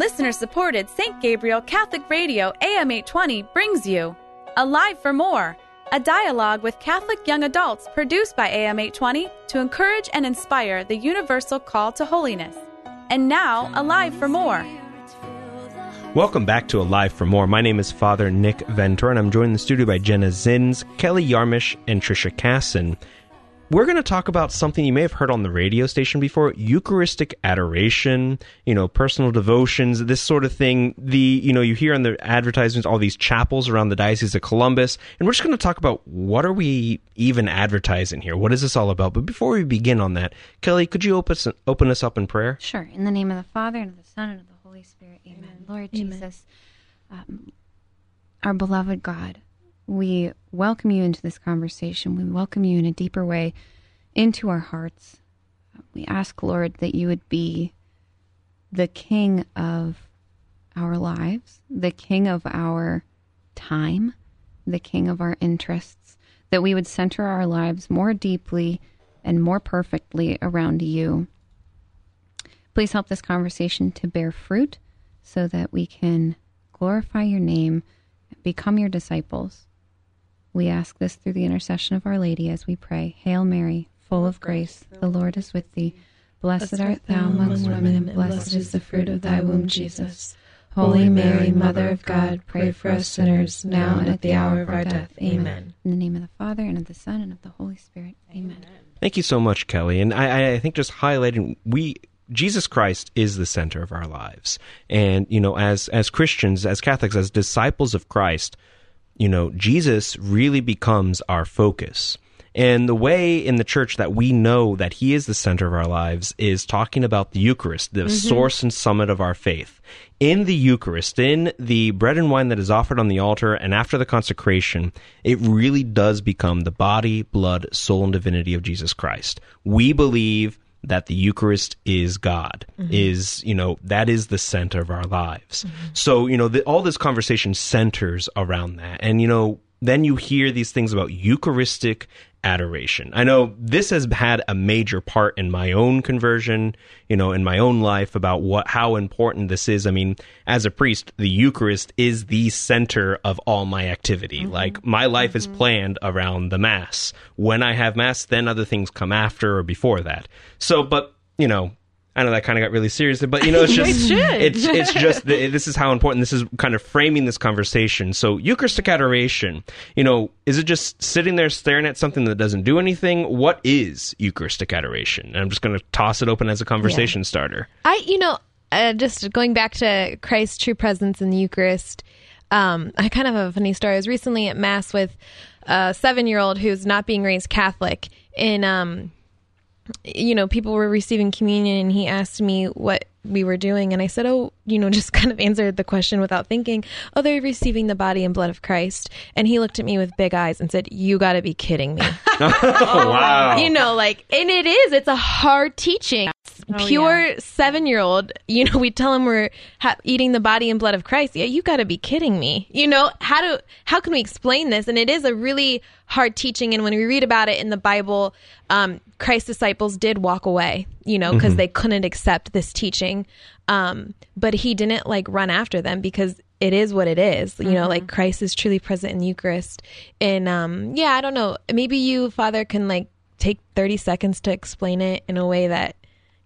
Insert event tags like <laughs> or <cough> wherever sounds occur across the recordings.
listener supported St. Gabriel Catholic Radio AM 820 brings you Alive for More, a dialogue with Catholic young adults produced by AM 820 to encourage and inspire the universal call to holiness. And now, Alive for More. Welcome back to Alive for More. My name is Father Nick Ventura, and I'm joined in the studio by Jenna Zins, Kelly Yarmish, and Trisha Casson. We're going to talk about something you may have heard on the radio station before Eucharistic adoration, you know, personal devotions, this sort of thing. The, you know, you hear in the advertisements all these chapels around the Diocese of Columbus. And we're just going to talk about what are we even advertising here? What is this all about? But before we begin on that, Kelly, could you open us, open us up in prayer? Sure. In the name of the Father, and of the Son, and of the Holy Spirit. Amen. Amen. Lord Amen. Jesus, um, our beloved God, we welcome you into this conversation. We welcome you in a deeper way into our hearts. We ask, Lord, that you would be the king of our lives, the king of our time, the king of our interests, that we would center our lives more deeply and more perfectly around you. Please help this conversation to bear fruit so that we can glorify your name, become your disciples. We ask this through the intercession of Our Lady as we pray. Hail Mary, full of grace, the Lord is with thee. Blessed art thou amongst women, and blessed is the fruit of thy womb, Jesus. Holy Mary, Mother of God, pray for us sinners, now and at the hour of our death. Amen. In the name of the Father, and of the Son, and of the Holy Spirit. Amen. Thank you so much, Kelly. And I, I think just highlighting, we Jesus Christ is the center of our lives. And, you know, as, as Christians, as Catholics, as disciples of Christ, you know, Jesus really becomes our focus. And the way in the church that we know that He is the center of our lives is talking about the Eucharist, the mm-hmm. source and summit of our faith. In the Eucharist, in the bread and wine that is offered on the altar and after the consecration, it really does become the body, blood, soul, and divinity of Jesus Christ. We believe that the Eucharist is God, mm-hmm. is, you know, that is the center of our lives. Mm-hmm. So, you know, the, all this conversation centers around that. And, you know, then you hear these things about Eucharistic adoration. I know this has had a major part in my own conversion, you know, in my own life about what how important this is. I mean, as a priest, the Eucharist is the center of all my activity. Mm-hmm. Like my life mm-hmm. is planned around the mass. When I have mass, then other things come after or before that. So, but you know, I know that kind of got really serious, but you know, it's <laughs> just it's it's just this is how important this is. Kind of framing this conversation. So Eucharistic adoration, you know, is it just sitting there staring at something that doesn't do anything? What is Eucharistic adoration? And I'm just going to toss it open as a conversation yeah. starter. I, you know, uh, just going back to Christ's true presence in the Eucharist. Um, I kind of have a funny story. I was recently at mass with a seven year old who's not being raised Catholic in um you know, people were receiving communion and he asked me what we were doing. And I said, Oh, you know, <laughs> just kind of answered the question without thinking. Oh, they're receiving the body and blood of Christ. And he looked at me with big eyes and said, You got to be kidding me. <laughs> oh, wow. You know, like, and it is, it's a hard teaching. Oh, Pure yeah. seven year old, you know, we tell him we're ha- eating the body and blood of Christ. Yeah, you got to be kidding me. You know, how do, how can we explain this? And it is a really hard teaching. And when we read about it in the Bible, um, Christ's disciples did walk away, you know, because mm-hmm. they couldn't accept this teaching. Um, but he didn't like run after them because it is what it is. You mm-hmm. know, like mm-hmm. Christ is truly present in the Eucharist. And um, yeah, I don't know. Maybe you, Father, can like take 30 seconds to explain it in a way that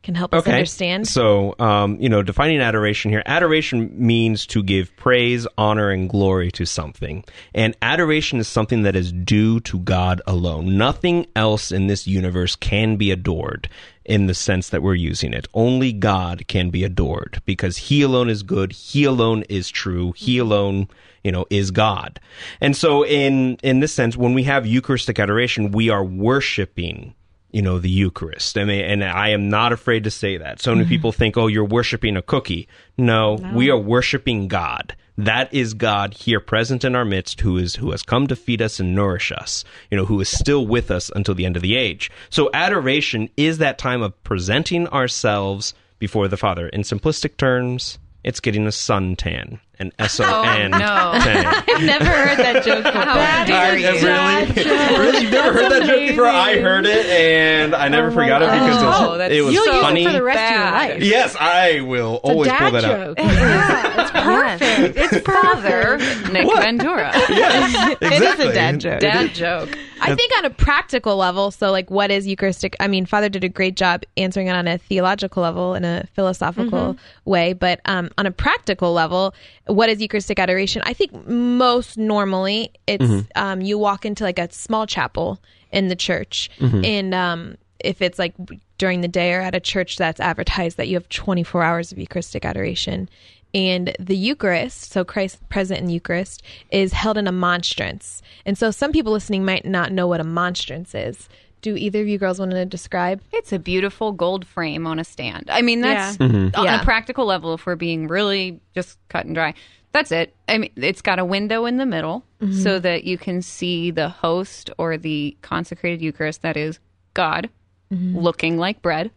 can help us understand. So, um, you know, defining adoration here, adoration means to give praise, honor, and glory to something. And adoration is something that is due to God alone. Nothing else in this universe can be adored in the sense that we're using it. Only God can be adored because He alone is good. He alone is true. He mm-hmm. alone, you know, is God. And so in, in this sense, when we have Eucharistic adoration, we are worshiping you know, the Eucharist. I mean, and I am not afraid to say that. So many mm-hmm. people think, oh, you're worshiping a cookie. No, no, we are worshiping God. That is God here present in our midst who is who has come to feed us and nourish us, you know, who is still with us until the end of the age. So adoration is that time of presenting ourselves before the Father. In simplistic terms, it's getting a suntan. And oh, S O N. Oh, no. <laughs> I've never heard that joke before. How dare you? Really? <laughs> really? You've never heard that joke before? I heard it and I never oh forgot it because it Oh, was, that's- it was You'll use it funny. for the rest of your life. yes, I will always pull that out. Yeah, it's perfect. It's Father perfect. Nick Ventura. Yes, exactly. <laughs> It is a dad joke. Dad joke. I think on a practical level, so like what is Eucharistic? I mean, Father did a great job answering it on a theological level in a philosophical way, but um, on a practical level, what is Eucharistic adoration? I think most normally it's um, you walk into like a small chapel in the church, and um, if it's like during the day or at a church that's advertised that you have 24 hours of Eucharistic adoration. And the Eucharist, so Christ present in the Eucharist, is held in a monstrance. And so some people listening might not know what a monstrance is. Do either of you girls want to describe? It's a beautiful gold frame on a stand. I mean, that's Yeah. Mm-hmm. on Yeah. a practical level. If we're being really just cut and dry, that's it. I mean, it's got a window in the middle so that you can see the host or the consecrated Eucharist. That is God, looking like bread.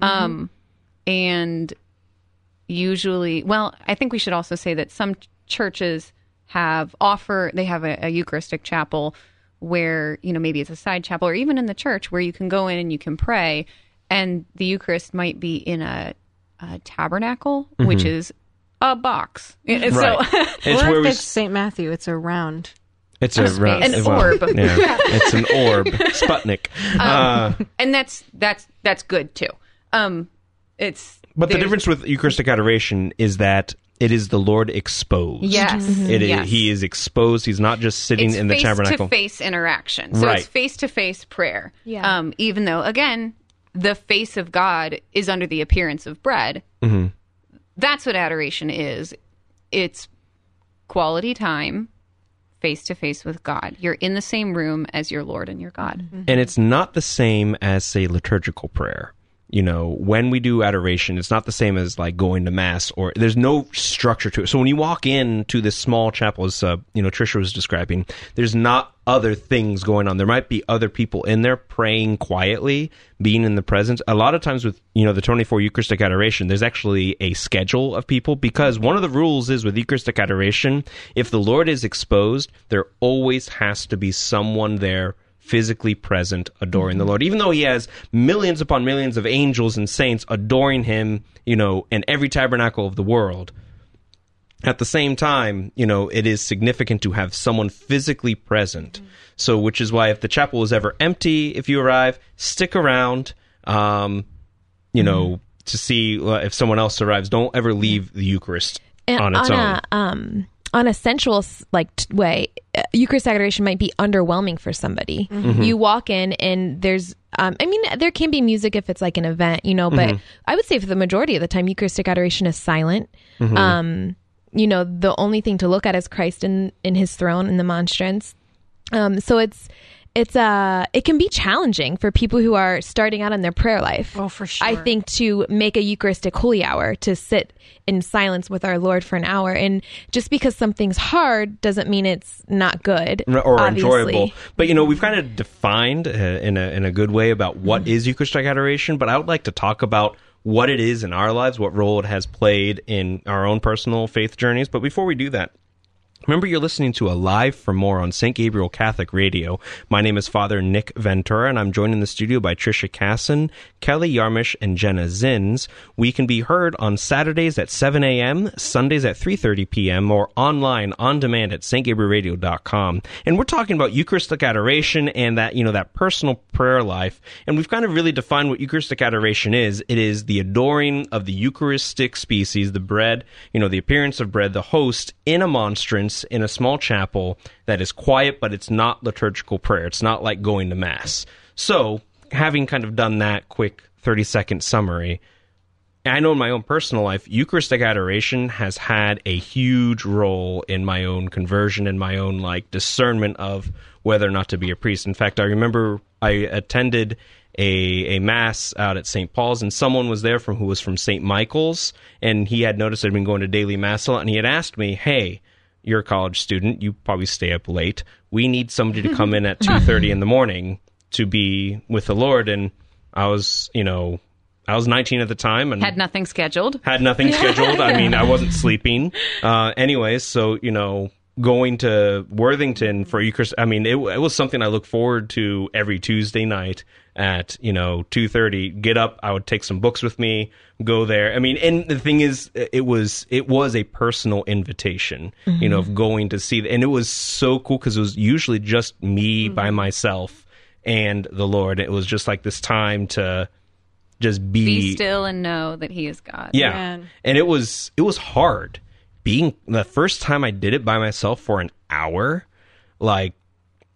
Um, and usually, well, I think we should also say that some churches have offer they have a, a Eucharistic chapel where you know maybe it's a side chapel or even in the church where you can go in and you can pray, and the Eucharist might be in a, a tabernacle, which is a box. And So Right. <laughs> It's Or where if we. it's St. Matthew, it's a round. It's a, space. round- An well, orb. Yeah, <laughs> it's an orb. Sputnik. Uh, and that's that's that's good too. Um, it's but the difference with Eucharistic adoration is that it is the Lord exposed. Yes, It is, yes. He is exposed. He's not just sitting it's in the tabernacle. face tabernacle. to face interaction. So Right. it's face to face prayer. Yeah. Um, even though again, the face of God is under the appearance of bread. Mm-hmm. That's what adoration is. It's quality time face to face with God. You're in the same room as your Lord and your God. and it's not the same as say liturgical prayer you know when we do adoration it's not the same as like going to mass or there's no structure to it. So when you walk into this small chapel as uh, you know trisha was describing there's not other things going on. There might be other people in there praying quietly being in the presence. A lot of times with you know the 24 eucharistic adoration there's actually a schedule of people because one of the rules is with eucharistic adoration if the lord is exposed there always has to be someone there physically present adoring the Lord. Even though he has millions upon millions of angels and saints adoring him, you know, in every tabernacle of the world. At the same time, you know, it is significant to have someone physically present. So, which is why if the chapel is ever empty, if you arrive, stick around, um, you know, to see uh, if someone else arrives. Don't ever leave the Eucharist And on its own. a um on a sensual like t- way, uh, Eucharist adoration might be underwhelming for somebody. Mm-hmm. You walk in and there's um I mean there can be music if it's like an event, you know, but Mm-hmm. I would say for the majority of the time Eucharistic adoration is silent. Mm-hmm. Um you know, the only thing to look at is Christ in in his throne in the monstrance. Um so it's it's uh it can be challenging for people who are starting out in their prayer life. Oh, for sure. I think to make a Eucharistic holy hour to sit in silence with our Lord for an hour, and just because something's hard doesn't mean it's not good or obviously. enjoyable. But you know, we've kind of defined uh, in a in a good way about what is Eucharistic adoration. But I would like to talk about what it is in our lives, what role it has played in our own personal faith journeys. But before we do that. Remember, you're listening to Alive for More on St. Gabriel Catholic Radio. My name is Father Nick Ventura, and I'm joined in the studio by Trisha Casson, Kelly Yarmish, and Jenna Zins. We can be heard on Saturdays at 7 a.m., Sundays at 3.30 p.m., or online on demand at stgabrielradio.com. And we're talking about Eucharistic adoration and that, you know, that personal prayer life. And we've kind of really defined what Eucharistic adoration is. It is the adoring of the Eucharistic species, the bread, you know, the appearance of bread, the host in a monstrance in a small chapel that is quiet, but it's not liturgical prayer. It's not like going to Mass. So, having kind of done that quick 30 second summary, I know in my own personal life, Eucharistic adoration has had a huge role in my own conversion and my own like discernment of whether or not to be a priest. In fact, I remember I attended a, a mass out at St. Paul's and someone was there from who was from St. Michael's and he had noticed I'd been going to daily mass a lot and he had asked me, "Hey, you're a college student, you probably stay up late. We need somebody to come in at 2:30 in the morning to be with the Lord." And I was, you know, I was 19 at the time and Had nothing scheduled. had nothing <laughs> scheduled. I mean, I wasn't sleeping. Uh, anyways, so you know, going to Worthington for Eucharist. I mean, it, it was something I look forward to every Tuesday night at you know two thirty. Get up. I would take some books with me. Go there. I mean, and the thing is, it was it was a personal invitation. You know, of mm-hmm. going to see, and it was so cool because it was usually just me mm-hmm. by myself and the Lord. It was just like this time to just Be still and know that He is God. yeah. Man. And it was it was hard. Being the first time I did it by myself for an hour, like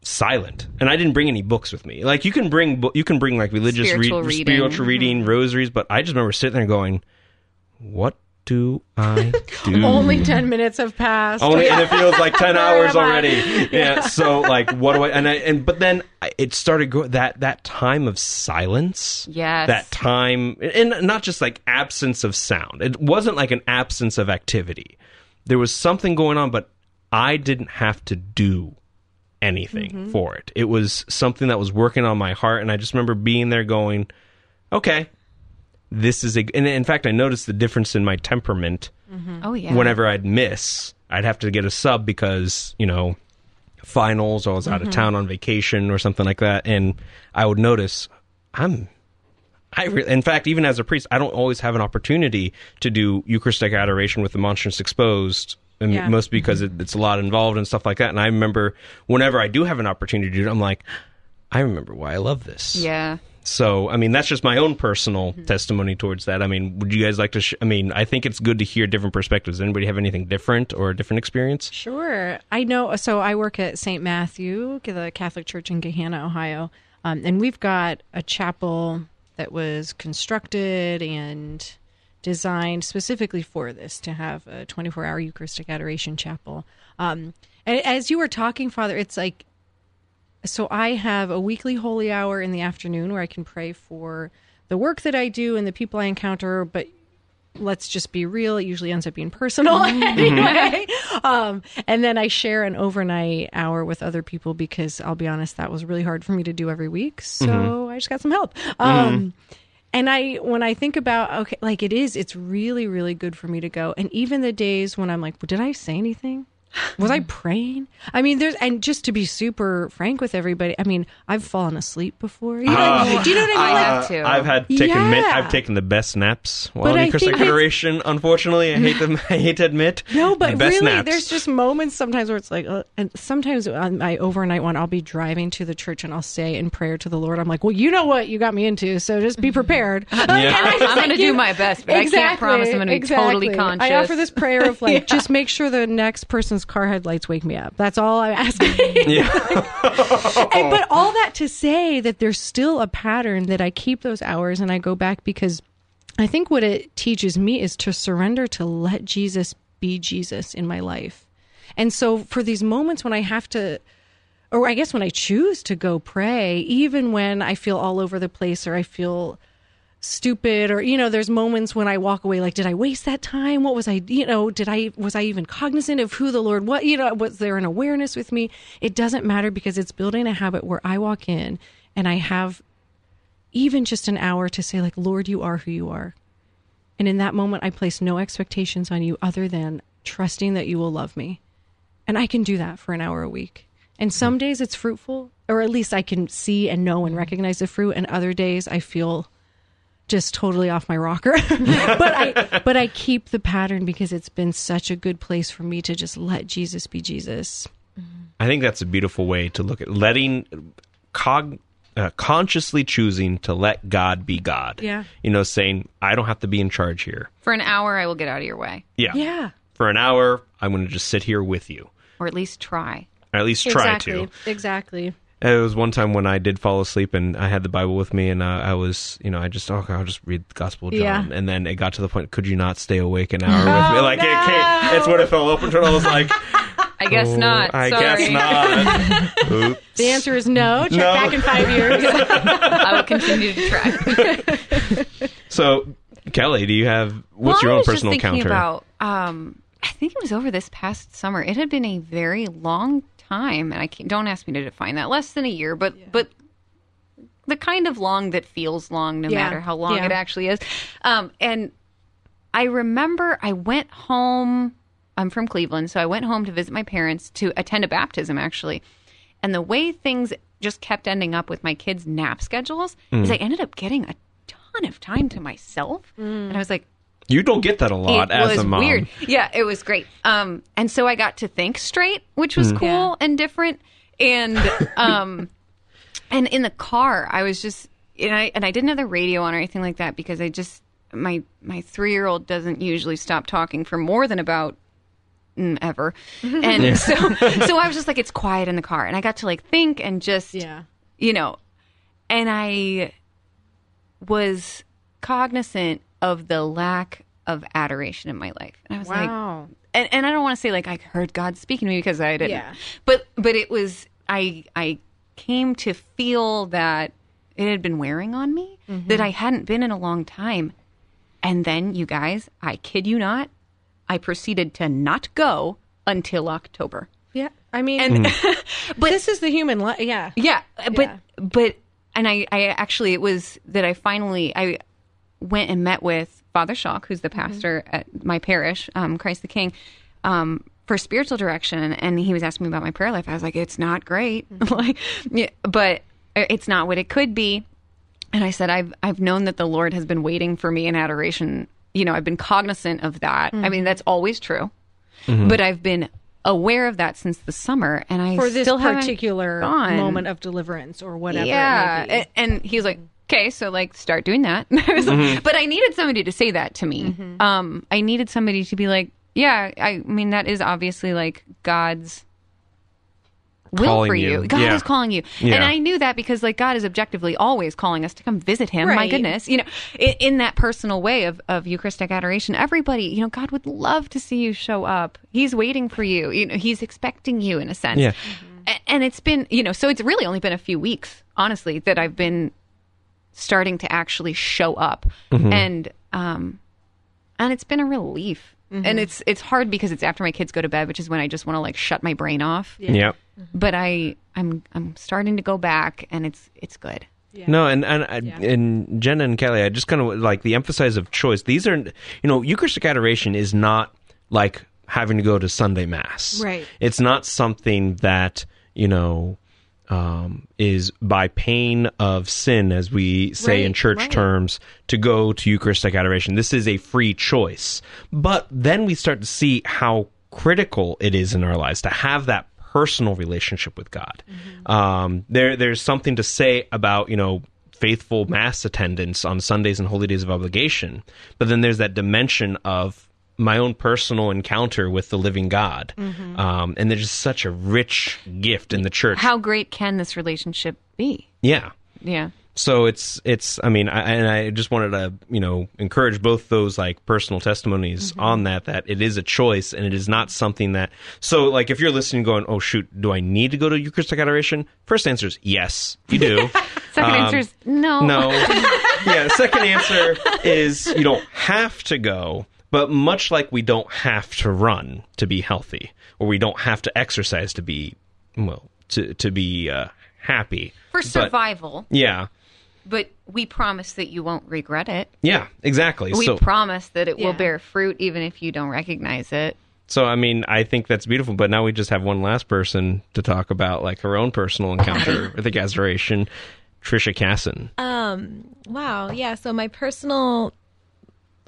silent. And I didn't bring any books with me. Like you can bring you can bring like religious Spiritual read, reading. spiritual reading, mm-hmm. rosaries, but I just remember sitting there going, "What do I <laughs> do?" Only 10 minutes have passed. Only, and it feels like ten <laughs> hours already. <laughs> Yeah. So like, what do I? And I and but then it started go that that time of silence. Yes. That time, and not just like absence of sound. It wasn't like an absence of activity. There was something going on, but I didn't have to do anything mm-hmm. for it. It was something that was working on my heart, and I just remember being there, going, "Okay." This is a, and in fact, I noticed the difference in my temperament mm-hmm. Oh yeah. whenever I'd miss, I'd have to get a sub because, you know, finals or I was out of mm-hmm. town on vacation or something like that. And I would notice I'm, I re- in fact, even as a priest, I don't always have an opportunity to do Eucharistic adoration with the monstrance exposed. And Yeah. mostly because it, it's a lot involved and stuff like that. And I remember whenever I do have an opportunity to do it, I'm like, I remember why I love this. Yeah. So, I mean, that's just my own personal testimony towards that. I mean, would you guys like to? Sh- I mean, I think it's good to hear different perspectives. Anybody have anything different or a different experience? Sure. I know. So I work at St. Matthew, the Catholic Church in Gahanna, Ohio. Um, and we've got a chapel that was constructed and designed specifically for this to have a 24 hour Eucharistic adoration chapel. Um, and as you were talking, Father, it's like, so I have a weekly holy hour in the afternoon where I can pray for the work that I do and the people I encounter, but let's just be real it usually ends up being personal <laughs> anyway. Um, and then i share an overnight hour with other people because i'll be honest that was really hard for me to do every week. So i just got some help. Um, and i when i think about okay like it is it's really really good for me to go. And even the days when i'm like did i say anything <sighs> was I praying? I mean, there's and just to be super frank with everybody, I mean, I've fallen asleep before. You know, do you know what I mean? I Like, have to. I've had taken min- Yeah. I've taken the best naps while But in I Eucharistic think. Unfortunately, I hate them. <laughs> I hate to admit. No, the but best really, naps. there's just moments sometimes where it's like, uh, and sometimes on my overnight one, I'll be driving to the church and I'll say in prayer to the Lord, I'm like, well, you know what you got me into, so just be prepared. <laughs> Yeah. I'm going to do my best, but I can't promise I'm going to be totally conscious. I offer this prayer of like, <laughs> just make sure the next person's car headlights wake me up. That's all I'm asking. <laughs> yeah. <laughs> And- but all that to say that there's still a pattern that I keep those hours and I go back because I think what it teaches me is to surrender to let Jesus be Jesus in my life. And so for these moments when I have to or I guess when I choose to go pray, even when I feel all over the place or I feel stupid or you know there's moments when i walk away like did i waste that time? What was i you know did i was i even cognizant of who the lord what you know was there an awareness with me? It doesn't matter because it's building a habit where i walk in and i have even just an hour to say like lord you are who you are. And in that moment i place no expectations on you other than trusting that you will love me. And i can do that for an hour a week. And some days it's fruitful or at least i can see and know and recognize the fruit. And other days i feel just totally off my rocker. <laughs> but I but I keep the pattern because it's been such a good place for me to just let Jesus be Jesus. I think that's a beautiful way to look at letting cog. Uh, consciously choosing to let God be God. Yeah. You know, saying, I don't have to be in charge here. For an hour, I will get out of your way, Yeah. Yeah. For an hour, I'm going to just sit here with you. or at least try. Or at least try exactly. to. Exactly. It was one time when I did fall asleep and I had the Bible with me and uh, I was, you know, I just, oh, I'll just read the Gospel of John. Yeah. And then it got to the point, could you not stay awake an hour with me? Like, it came, it's when it fell open to it. I was like, <laughs> I guess oh, not. I Sorry. guess not. <laughs> Oops. The answer is no. Check No. back in five years. <laughs> I will continue to try. So, Kelly, do you have, what's well, your I own was personal just thinking encounter? About, um, I think it was over this past summer. It had been a very long time, and I can't, don't ask me to define that. Less than a year, but but the kind of long that feels long, no Yeah. matter how long Yeah. it actually is. Um, and I remember I went home. I'm from Cleveland, so I went home to visit my parents to attend a baptism, actually. And the way things just kept ending up with my kids' nap schedules is I ended up getting a ton of time to myself, and I was like, You don't get that a lot it as was a mom. weird. Yeah, it was great. Um, and so I got to think straight, which was cool Yeah. and different. And <laughs> um, and in the car, I was just and I and I didn't have the radio on or anything like that because I just my my three year old doesn't usually stop talking for more than about mm, ever, <laughs> and so so I was just like it's quiet in the car, and I got to like think and just Yeah. you know, and I was cognizant of the lack of adoration in my life. And I was like, Wow. and, and I don't want to say like I heard God speaking to me because I didn't. Yeah. But but it was I I came to feel that it had been wearing on me Mm-hmm. that I hadn't been in a long time. And then you guys, I kid you not, I proceeded to not go until October. Yeah. I mean, And <laughs> but this is the human life. Yeah. Yeah, but Yeah. but and I I actually it was that I finally I went and met with Father Shock, who's the pastor at my parish, um, Christ the King, um, for spiritual direction, and he was asking me about my prayer life. I was like, it's not great, <laughs> like, yeah, but it's not what it could be. And I said, I've I've known that the Lord has been waiting for me in adoration. You know, I've been cognizant of that. I mean, that's always true, but I've been aware of that since the summer, and I For this still particular moment of deliverance or whatever. Yeah, It may be. and, and he was like, "Okay, so like start doing that." <laughs> I was like- But I needed somebody to say that to me. Um, I needed somebody to be like, "Yeah, I mean that is obviously like God's." Will Calling for you. you. God Yeah. is calling you. Yeah. And I knew that because like God is objectively always calling us to come visit him. My goodness. You know, in, in that personal way of, of Eucharistic adoration, everybody, you know, God would love to see you show up. He's waiting for you. You know, he's expecting you in a sense. Yeah. A- And it's been, you know, so it's really only been a few weeks, honestly, that I've been starting to actually show up. Mm-hmm. And um and it's been a relief. Mm-hmm. And it's it's hard because it's after my kids go to bed, which is when I just want to like shut my brain off. Yep. Mm-hmm. But I I'm I'm starting to go back and it's it's good. yeah. No, and and and Jenna and Kelly, I just kind of like the emphasis of choice. These are, you know, Eucharistic adoration is not like having to go to Sunday mass. Right. It's not something that you know um, is by pain of sin, as we say in church right. terms, to go to Eucharistic adoration. This is a free choice. But then we start to see how critical it is in our lives to have that personal relationship with God. Um, there, there's something to say about you know faithful mass attendance on Sundays and holy days of obligation, but then there's that dimension of my own personal encounter with the living God, um, and there's just such a rich gift in the church. How great can this relationship be? yeah. Yeah. So it's it's I mean I, and I just wanted to you know encourage both those like personal testimonies on that that it is a choice and it is not something that so like if you're listening going oh shoot do I need to go to Eucharistic adoration first answer is yes you do <laughs> Second Um, answer is no. no <laughs> yeah second answer is you don't have to go but much like we don't have to run to be healthy or we don't have to exercise to be well to to be uh, happy For But- survival, yeah but we promise that you won't regret it. yeah exactly We so promise that it will bear fruit even if you don't recognize it. So I mean, I think that's beautiful. But now we just have one last person to talk about, like her own personal encounter <laughs> with the adoration, Trisha Casson. Um, wow. Yeah. So my personal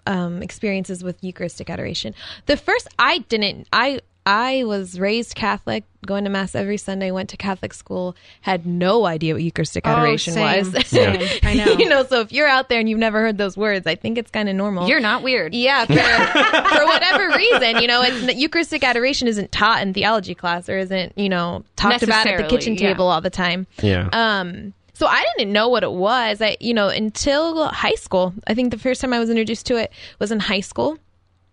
um, experiences with Eucharistic adoration. The first, I didn't. I I was raised Catholic, going to mass every Sunday. Went to Catholic school. Had no idea what Eucharistic adoration same, was. same. <laughs> I know. you know. So if you're out there and you've never heard those words, I think it's kind of normal. You're not weird. Yeah, for, <laughs> for whatever reason, you know, it's Eucharistic adoration isn't taught in theology class or isn't, you know, talked about at the Necessarily, kitchen yeah. table all the time. Yeah. Um, so I didn't know what it was. I, you know, until high school. I think the first time I was introduced to it was in high school.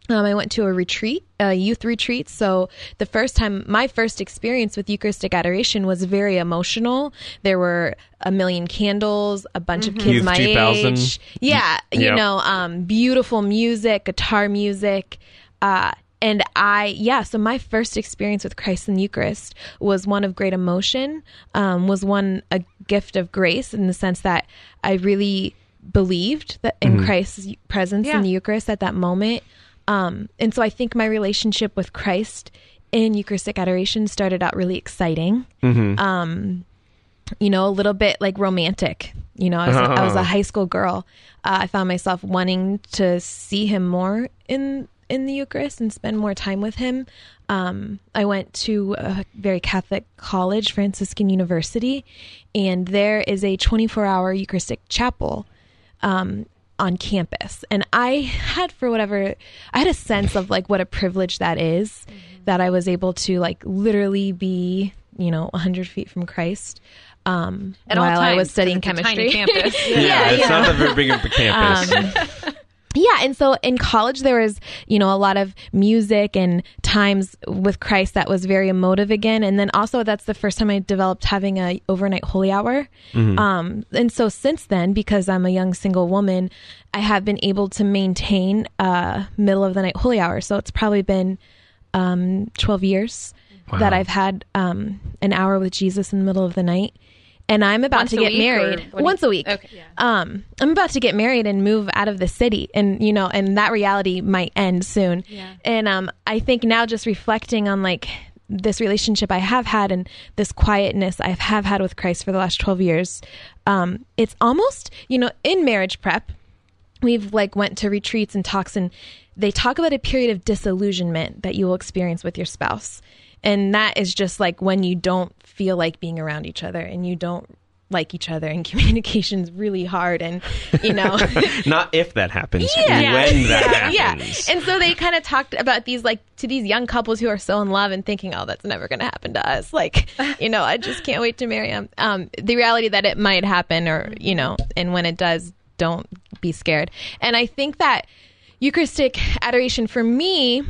Um, I went to a retreat, a youth retreat. So the first time, my first experience with Eucharistic adoration was very emotional. There were a million candles, a bunch of kids Youth my 2000. age. Yeah, you Yep. know, um, beautiful music, guitar music. Uh, and I, yeah, so my first experience with Christ in the Eucharist was one of great emotion, um, was one a gift of grace in the sense that I really believed that in Christ's presence Yeah. in the Eucharist at that moment. Um, and so I think my relationship with Christ in Eucharistic adoration started out really exciting. Um, you know, a little bit like romantic. You know, I was, I was a <laughs> high school girl. Uh, I found myself wanting to see him more in in the Eucharist and spend more time with him. Um, I went to a very Catholic college, Franciscan University, and there is a 24 hour Eucharistic chapel um, on campus. And I had, for whatever, I had a sense of like what a privilege that is, that I was able to like literally be, you know, 100 feet from Christ. Um, At all while I was studying chemistry. tiny campus. <laughs> Yeah, it's yeah. not a very big of a campus. <laughs> Yeah, and so in college there was, you know, a lot of music and times with Christ that was very emotive again, and then also that's the first time I developed having a overnight holy hour. Um, and so since then, because I'm a young single woman, I have been able to maintain a middle of the night holy hour. So it's probably been um, 12 years that I've had um, an hour with Jesus in the middle of the night. And I'm about Once to get married once a week. Okay. Um, I'm about to get married and move out of the city, and you know, and that reality might end soon. Yeah. And um, I think now, just reflecting on like this relationship I have had and this quietness I have had with Christ for the last 12 years, um, it's almost you know in marriage prep we've like went to retreats and talks and they talk about a period of disillusionment that you will experience with your spouse and that is just like when you don't feel like being around each other and you don't like each other and <laughs> communication's really hard and you know. <laughs> Not if that happens, Yeah. when that yeah. Happens. and so they kind of talked about these like to these young couples who are so in love and thinking oh that's never going to happen to us. Like <laughs> you know i just can't wait to marry him um, the reality that it might happen or you know and when it does don't be scared. And i think that eucharistic adoration for me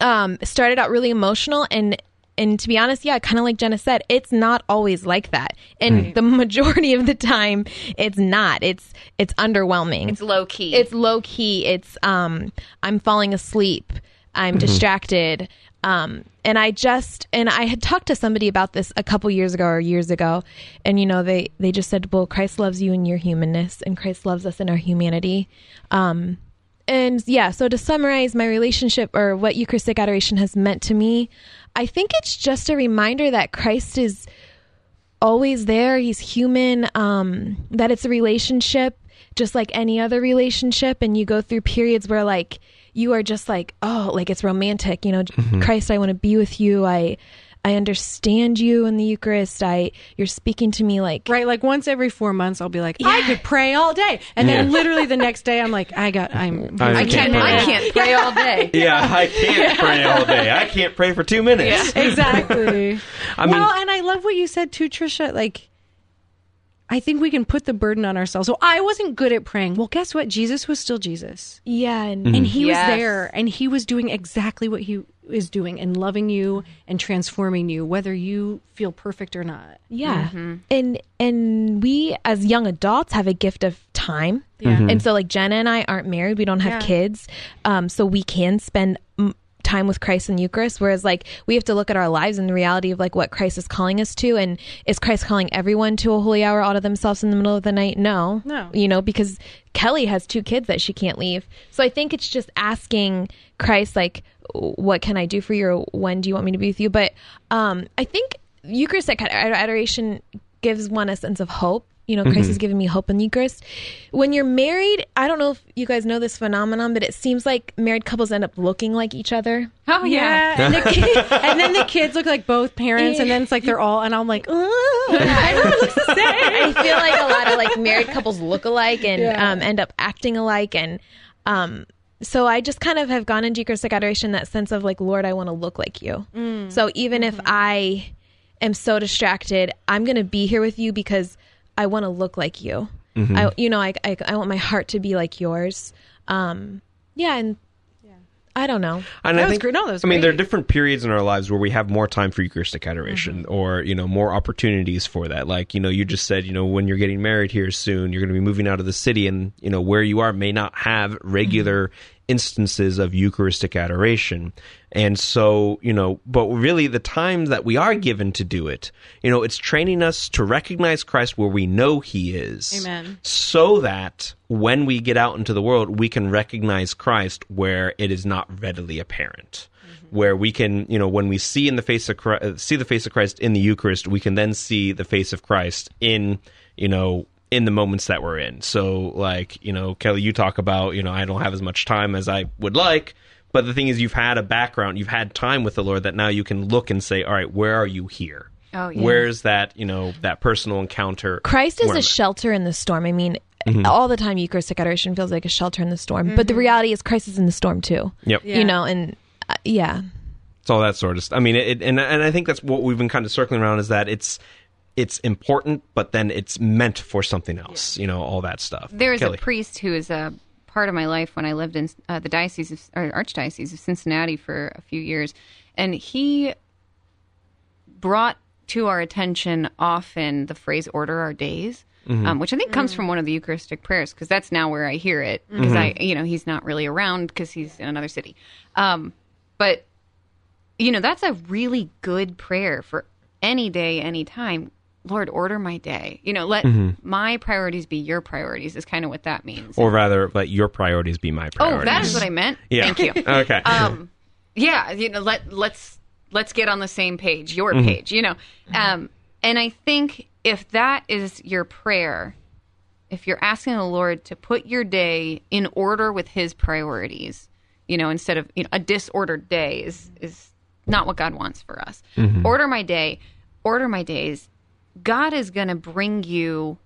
um, started out really emotional and and to be honest, yeah, kind of like Jenna said, it's not always like that. And the <laughs> majority of the time it's not. It's it's underwhelming. It's low key. It's low key. It's um I'm falling asleep. I'm distracted. Um and I just and I had talked to somebody about this a couple years ago or years ago and you know they they just said, "Well, Christ loves you in your humanness and Christ loves us in our humanity." Um and yeah, so to summarize my relationship or what Eucharistic adoration has meant to me, I think it's just a reminder that Christ is always there. He's human. Um, that it's a relationship, just like any other relationship. And you go through periods where like you are just like, oh, like it's romantic. You know, Christ, I want to be with you. I, I understand you in the Eucharist. I, you're speaking to me like, Right, like once every four months, I'll be like, I could pray all day, and then Yeah. literally the next day, I'm like, I got, I'm, I I can't can't. pray. I can't pray all day. <laughs> yeah, I can't pray all day. I can't pray for two minutes. exactly. <laughs> I mean, well, and I love what you said too, Trisha. Like, I think we can put the burden on ourselves. So I wasn't good at praying. Well, guess what? Jesus was still Jesus, yeah, and and he Yes. was there, and he was doing exactly what he is doing, and loving you and transforming you, whether you feel perfect or not. Yeah. And and we as young adults have a gift of time. And so like Jenna and I aren't married, we don't have Yeah. kids. Um so we can spend mm, time with Christ in Eucharist whereas like we have to look at our lives and the reality of like what Christ is calling us to and is Christ calling everyone to a holy hour out of themselves in the middle of the night? No. No. You know, because Kelly has two kids that she can't leave. So I think it's just asking Christ like what can I do for you or when do you want me to be with you? But um I think Eucharistic adoration gives one a sense of hope. You know, Christ has given me hope in the Eucharist. When you're married, I don't know if you guys know this phenomenon, but it seems like married couples end up looking like each other. Oh yeah. <laughs> and, the <laughs> kid, and then the kids look like both parents, and then it's like they're all, and I'm like, "Ugh." <laughs> everyone looks the same. I feel like a lot of like married couples look alike and um, end up acting alike, and um, so I just kind of have gone into Eucharistic adoration that sense of like, Lord, I want to look like you. So even if I am so distracted, I'm going to be here with you because I want to look like you. I, you know, I, I, I want my heart to be like yours. Um, yeah, and I don't know. And That I was think, great. No, that was I mean, there are different periods in our lives where we have more time for Eucharistic adoration, Mm-hmm. or you know, more opportunities for that. Like you know, you just said, you know, when you're getting married here soon, you're going to be moving out of the city, and you know, where you are may not have regular instances of Eucharistic adoration. And so, you know, but really the time that we are given to do it, you know, it's training us to recognize Christ where we know he is. Amen. So that when we get out into the world, we can recognize Christ where it is not readily apparent. Mm-hmm. Where we can, you know, when we see in the face of Christ, uh, see the face of Christ in the Eucharist, we can then see the face of Christ in, you know, in the moments that we're in. So, like, you know, Kelly, you talk about, you know, I don't have as much time as I would like. But the thing is, you've had a background, you've had time with the Lord that now you can look and say, all right, where are you here? Oh, yeah. Where's that, you know, that personal encounter? Christ is a a I'm at? shelter in the storm. I mean, Mm-hmm. all the time Eucharistic adoration feels like a shelter in the storm. But the reality is Christ is in the storm too. Yep. Yeah. You know, and uh, yeah. It's all that sort of stuff. I mean, it, and and I think that's what we've been kind of circling around is that it's it's important, but then it's meant for something else. You know, all that stuff. There was Kelly. a priest who was a part of my life when I lived in uh, the diocese of, or archdiocese of Cincinnati for a few years, and he brought to our attention often the phrase "order our days." Um, which I think comes from one of the Eucharistic prayers because that's now where I hear it because I, you know, he's not really around because he's in another city. Um, but you know, that's a really good prayer for any day, any time. Lord, order my day. You know, let my priorities be your priorities is kind of what that means. or rather, let your priorities be my priorities. oh, priorities. that is what I meant. Yeah. Thank you. <laughs> okay. Um, yeah, you know, let let's let's get on the same page, your Mm-hmm. page, you know. Um, and I think if that is your prayer, if you're asking the Lord to put your day in order with His priorities, you know, instead of you know a disordered day is is not what God wants for us. Mm-hmm. Order my day, order my days. God is going to bring you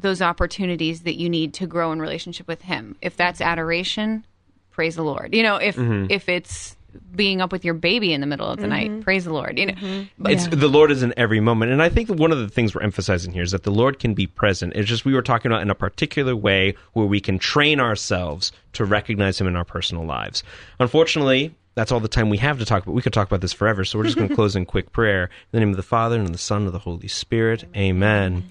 those opportunities that you need to grow in relationship with Him. If that's adoration, praise the Lord. You know, if mm-hmm. if it's being up with your baby in the middle of the night, mm-hmm. praise the Lord. You know, mm-hmm. but it's the Lord is in every moment, and I think one of the things we're emphasizing here is that the Lord can be present. It's just we were talking about in a particular way where we can train ourselves to recognize Him in our personal lives. Unfortunately, that's all the time we have to talk about. We could talk about this forever, so we're just going <laughs> to close in quick prayer. In the name of the Father and of the Son and of the Holy Spirit. Amen.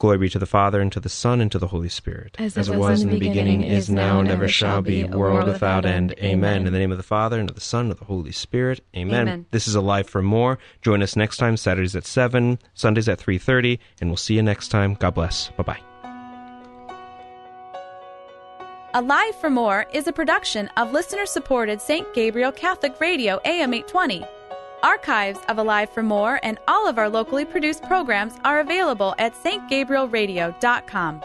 Glory be to the Father and to the Son and to the Holy Spirit, As it was in the beginning, is now, and ever shall be, world without end. Amen. In the name of the Father and of the Son and of the Holy Spirit. Amen. Amen. This is Alive for More. Join us next time, Saturdays at 7, Sundays at 3.30, and we'll see you next time. God bless. Bye-bye. Alive for More is a production of listener supported St. Gabriel Catholic Radio AM 820. Archives of Alive for More and all of our locally produced programs are available at stgabrielradio.com.